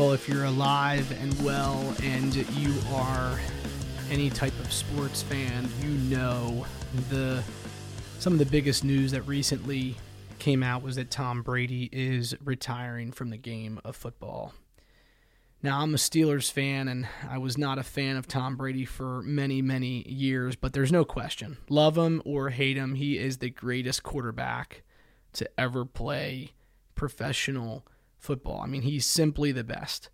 If you're alive and well and you are any type of sports fan, you know the some of the biggest news that recently came out was that Tom Brady is retiring from the game of football. Now, I'm a Steelers fan, and I was not a fan of Tom Brady for many, many years, but there's no question. Love him or hate him, he is the greatest quarterback to ever play professional football. I mean, he's simply the best.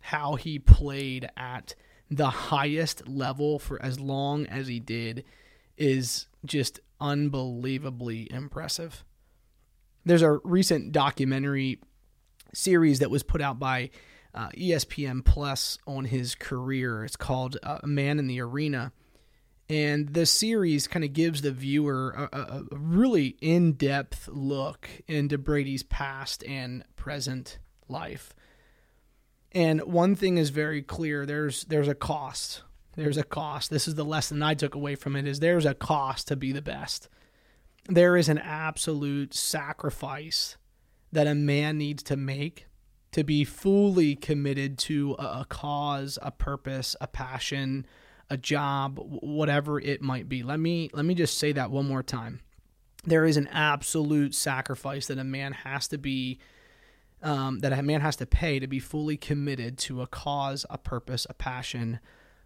How he played at the highest level for as long as he did is just unbelievably impressive. There's a recent documentary series that was put out by uh, ESPN Plus on his career. It's called uh, A Man in the Arena. And the series kind of gives the viewer a, a, a really in depth look into Brady's past and present life. And one thing is very clear there's there's a cost. There's a cost. This is the lesson I took away from it is there's a cost to be the best. There is an absolute sacrifice that a man needs to make to be fully committed to a, cause, a purpose, a passion, a job, whatever it might be. Let me let me just say that one more time. There is an absolute sacrifice that a man has to be um, that a man has to pay to be fully committed to a cause, a purpose, a passion,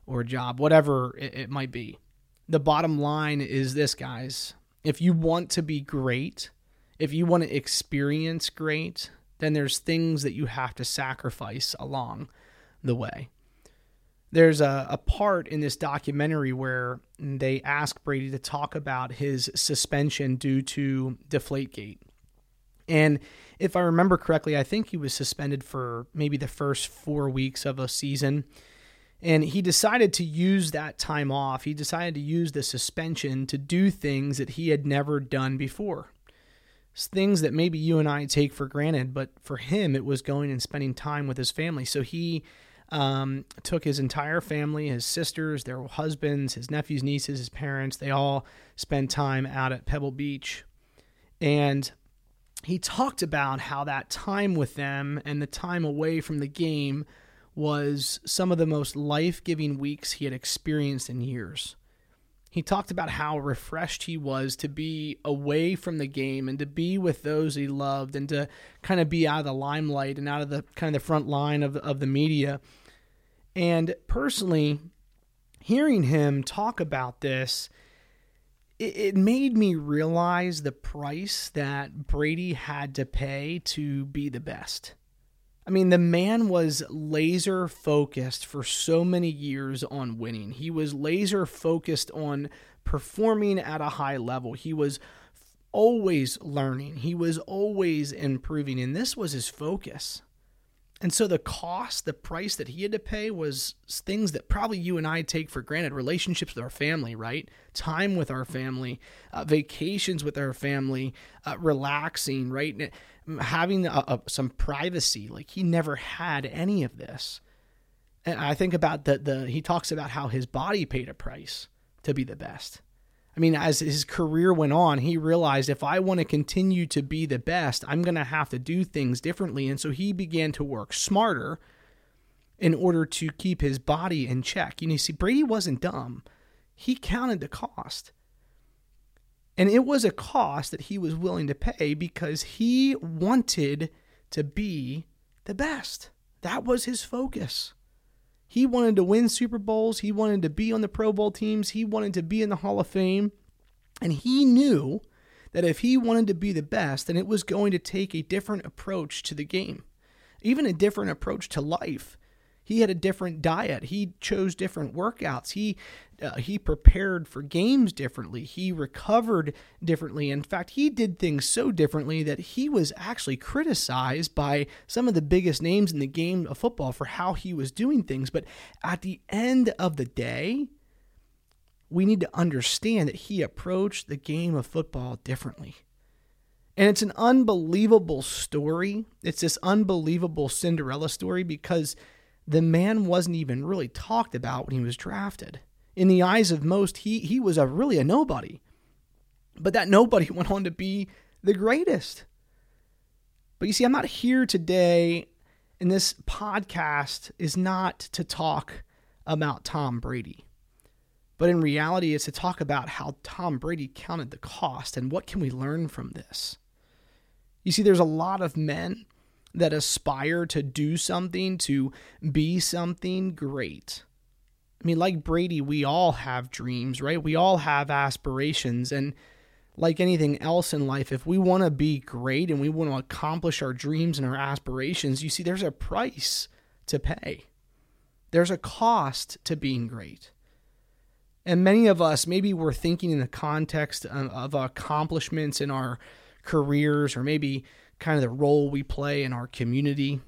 or a job, whatever it, it might be. The bottom line is this, guys. If you want to be great, if you want to experience great, then there's things that you have to sacrifice along the way. There's a, a part in this documentary where they ask Brady to talk about his suspension due to Deflategate. And if I remember correctly, I think he was suspended for maybe the first four weeks of a season. And he decided to use that time off. He decided to use the suspension to do things that he had never done before things that maybe you and I take for granted, but for him, it was going and spending time with his family. So he um, took his entire family, his sisters, their husbands, his nephews, nieces, his parents, they all spent time out at Pebble Beach. And he talked about how that time with them and the time away from the game was some of the most life giving weeks he had experienced in years. He talked about how refreshed he was to be away from the game and to be with those he loved and to kind of be out of the limelight and out of the kind of the front line of, of the media. And personally, hearing him talk about this, it, it made me realize the price that Brady had to pay to be the best. I mean, the man was laser focused for so many years on winning. He was laser focused on performing at a high level. He was always learning, he was always improving, and this was his focus. And so the cost, the price that he had to pay was things that probably you and I take for granted relationships with our family, right? Time with our family, uh, vacations with our family, uh, relaxing, right? Having some privacy. Like he never had any of this. And I think about the, the, he talks about how his body paid a price to be the best. I mean, as his career went on, he realized if I want to continue to be the best, I'm going to have to do things differently. And so he began to work smarter in order to keep his body in check. You know, you see, Brady wasn't dumb, he counted the cost. And it was a cost that he was willing to pay because he wanted to be the best. That was his focus. He wanted to win Super Bowls. He wanted to be on the Pro Bowl teams. He wanted to be in the Hall of Fame. And he knew that if he wanted to be the best, then it was going to take a different approach to the game, even a different approach to life. He had a different diet. He chose different workouts. He uh, he prepared for games differently. He recovered differently. In fact, he did things so differently that he was actually criticized by some of the biggest names in the game of football for how he was doing things. But at the end of the day, we need to understand that he approached the game of football differently. And it's an unbelievable story. It's this unbelievable Cinderella story because the man wasn't even really talked about when he was drafted. In the eyes of most, he he was a really a nobody. But that nobody went on to be the greatest. But you see, I'm not here today And this podcast is not to talk about Tom Brady. But in reality, it's to talk about how Tom Brady counted the cost and what can we learn from this. You see, there's a lot of men that aspire to do something, to be something great. I mean, like Brady, we all have dreams, right? We all have aspirations. And like anything else in life, if we want to be great and we want to accomplish our dreams and our aspirations, you see, there's a price to pay. There's a cost to being great. And many of us, maybe we're thinking in the context of, accomplishments in our careers or maybe kind of the role we play in our community.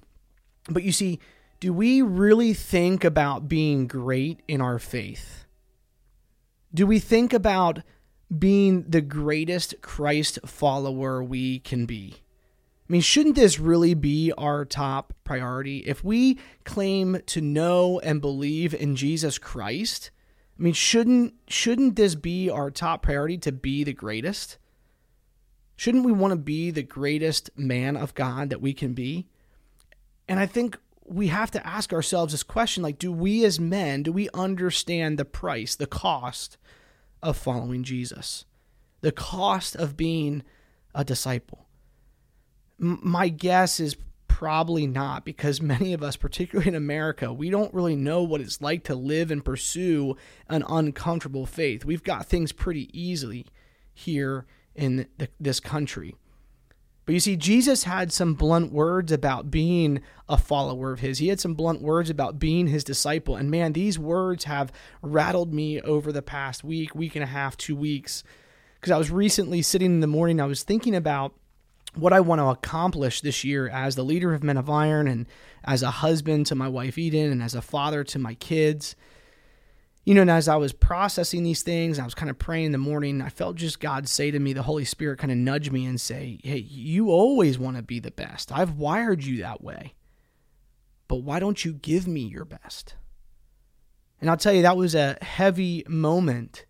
But you see, do we really think about being great in our faith? Do we think about being the greatest Christ follower we can be? I mean, shouldn't this really be our top priority? If we claim to know and believe in Jesus Christ, I mean, shouldn't shouldn't this be our top priority to be the greatest? Shouldn't we want to be the greatest man of God that we can be? And I think we have to ask ourselves this question like do we as men do we understand the price, the cost of following Jesus? The cost of being a disciple? My guess is probably not because many of us particularly in America we don't really know what it's like to live and pursue an uncomfortable faith. We've got things pretty easily here in the, this country. But you see, Jesus had some blunt words about being a follower of his. He had some blunt words about being his disciple. And man, these words have rattled me over the past week, week and a half, two weeks. Because I was recently sitting in the morning, I was thinking about what I want to accomplish this year as the leader of Men of Iron and as a husband to my wife Eden and as a father to my kids you know, and as I was processing these things, I was kind of praying in the morning, I felt just God say to me, the Holy Spirit kind of nudge me and say, Hey, you always want to be the best. I've wired you that way. But why don't you give me your best? And I'll tell you, that was a heavy moment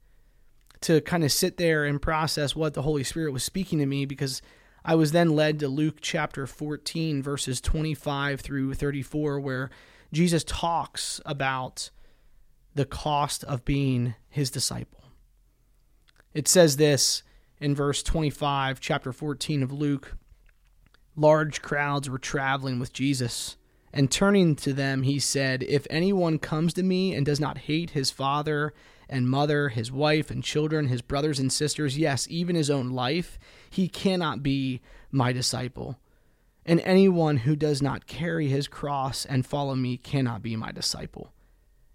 to kind of sit there and process what the Holy Spirit was speaking to me because I was then led to Luke chapter 14, verses 25 through 34, where Jesus talks about the cost of being his disciple. It says this in verse 25, chapter 14 of Luke. Large crowds were traveling with Jesus, and turning to them, he said, If anyone comes to me and does not hate his father and mother, his wife and children, his brothers and sisters, yes, even his own life, he cannot be my disciple. And anyone who does not carry his cross and follow me cannot be my disciple.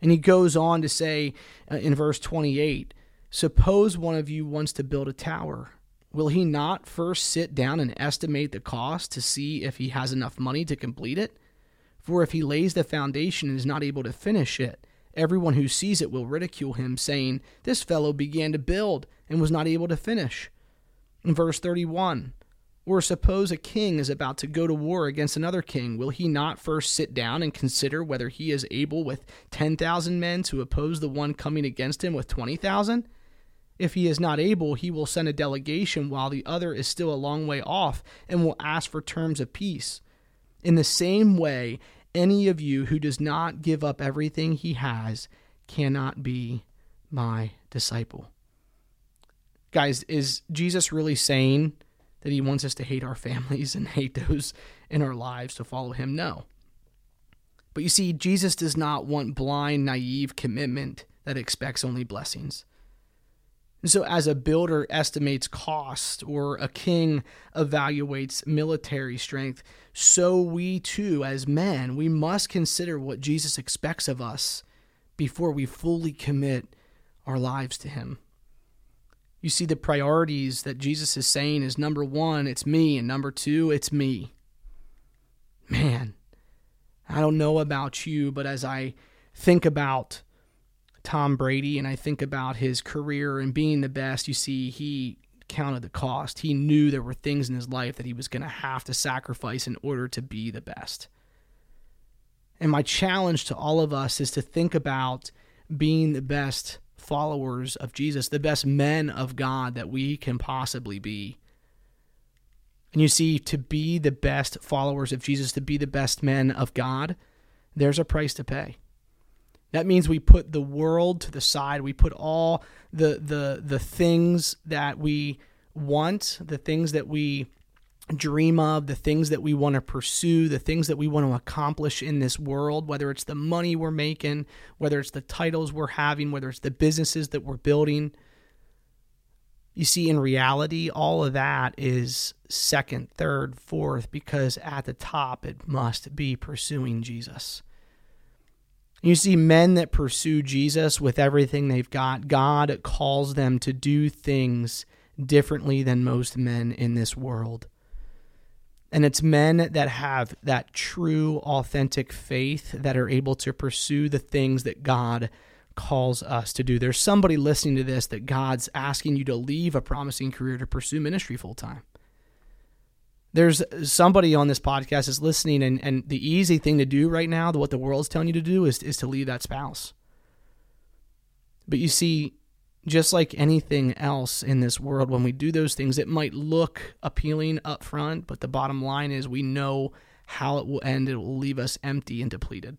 And he goes on to say uh, in verse 28 Suppose one of you wants to build a tower. Will he not first sit down and estimate the cost to see if he has enough money to complete it? For if he lays the foundation and is not able to finish it, everyone who sees it will ridicule him, saying, This fellow began to build and was not able to finish. In verse 31, or suppose a king is about to go to war against another king. Will he not first sit down and consider whether he is able with 10,000 men to oppose the one coming against him with 20,000? If he is not able, he will send a delegation while the other is still a long way off and will ask for terms of peace. In the same way, any of you who does not give up everything he has cannot be my disciple. Guys, is Jesus really saying that he wants us to hate our families and hate those in our lives to follow him. No. But you see, Jesus does not want blind, naive commitment that expects only blessings. And so, as a builder estimates cost or a king evaluates military strength, so we too, as men, we must consider what Jesus expects of us before we fully commit our lives to him you see the priorities that Jesus is saying is number one, it's me, and number two, it's me. Man, I don't know about you, but as I think about Tom Brady and I think about his career and being the best, you see, he counted the cost. He knew there were things in his life that he was going to have to sacrifice in order to be the best. And my challenge to all of us is to think about being the best followers of Jesus, the best men of God that we can possibly be. And you see, to be the best followers of Jesus, to be the best men of God, there's a price to pay. That means we put the world to the side. We put all the the the things that we want, the things that we dream of, the things that we want to pursue, the things that we want to accomplish in this world, whether it's the money we're making, whether it's the titles we're having, whether it's the businesses that we're building. You see, in reality, all of that is second, third, fourth, because at the top it must be pursuing Jesus. You see, men that pursue Jesus with everything they've got, God calls them to do things differently than most men in this world. And it's men that have that true, authentic faith that are able to pursue the things that God calls us to do. There's somebody listening to this that God's asking you to leave a promising career to pursue ministry full time. There's somebody on this podcast is listening, and, and the easy thing to do right now, what the world's telling you to do, is, is to leave that spouse. But you see, just like anything else in this world, when we do those things, it might look appealing up front, but the bottom line is we know how it will end. It will leave us empty and depleted.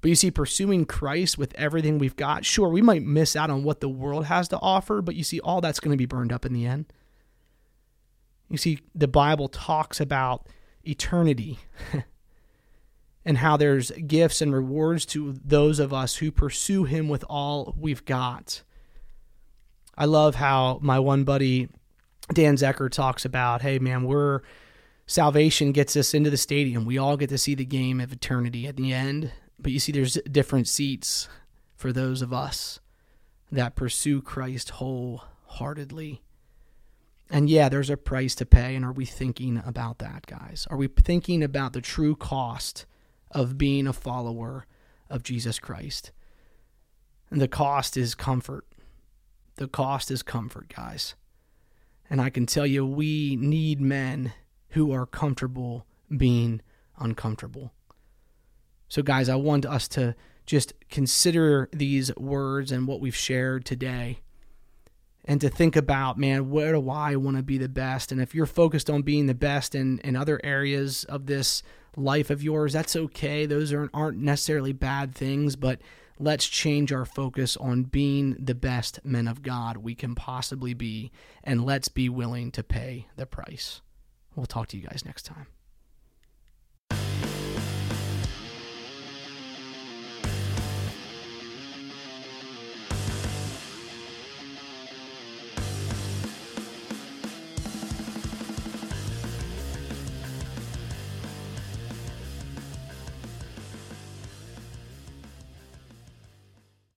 But you see, pursuing Christ with everything we've got, sure, we might miss out on what the world has to offer, but you see, all that's going to be burned up in the end. You see, the Bible talks about eternity and how there's gifts and rewards to those of us who pursue Him with all we've got. I love how my one buddy Dan Zecker talks about, hey man, we're salvation gets us into the stadium. We all get to see the game of eternity at the end. But you see, there's different seats for those of us that pursue Christ wholeheartedly. And yeah, there's a price to pay. And are we thinking about that, guys? Are we thinking about the true cost of being a follower of Jesus Christ? And the cost is comfort. The cost is comfort, guys. And I can tell you, we need men who are comfortable being uncomfortable. So, guys, I want us to just consider these words and what we've shared today and to think about, man, where do I want to be the best? And if you're focused on being the best in, in other areas of this life of yours, that's okay. Those aren't, aren't necessarily bad things, but let's change our focus on being the best men of God we can possibly be, and let's be willing to pay the price. We'll talk to you guys next time.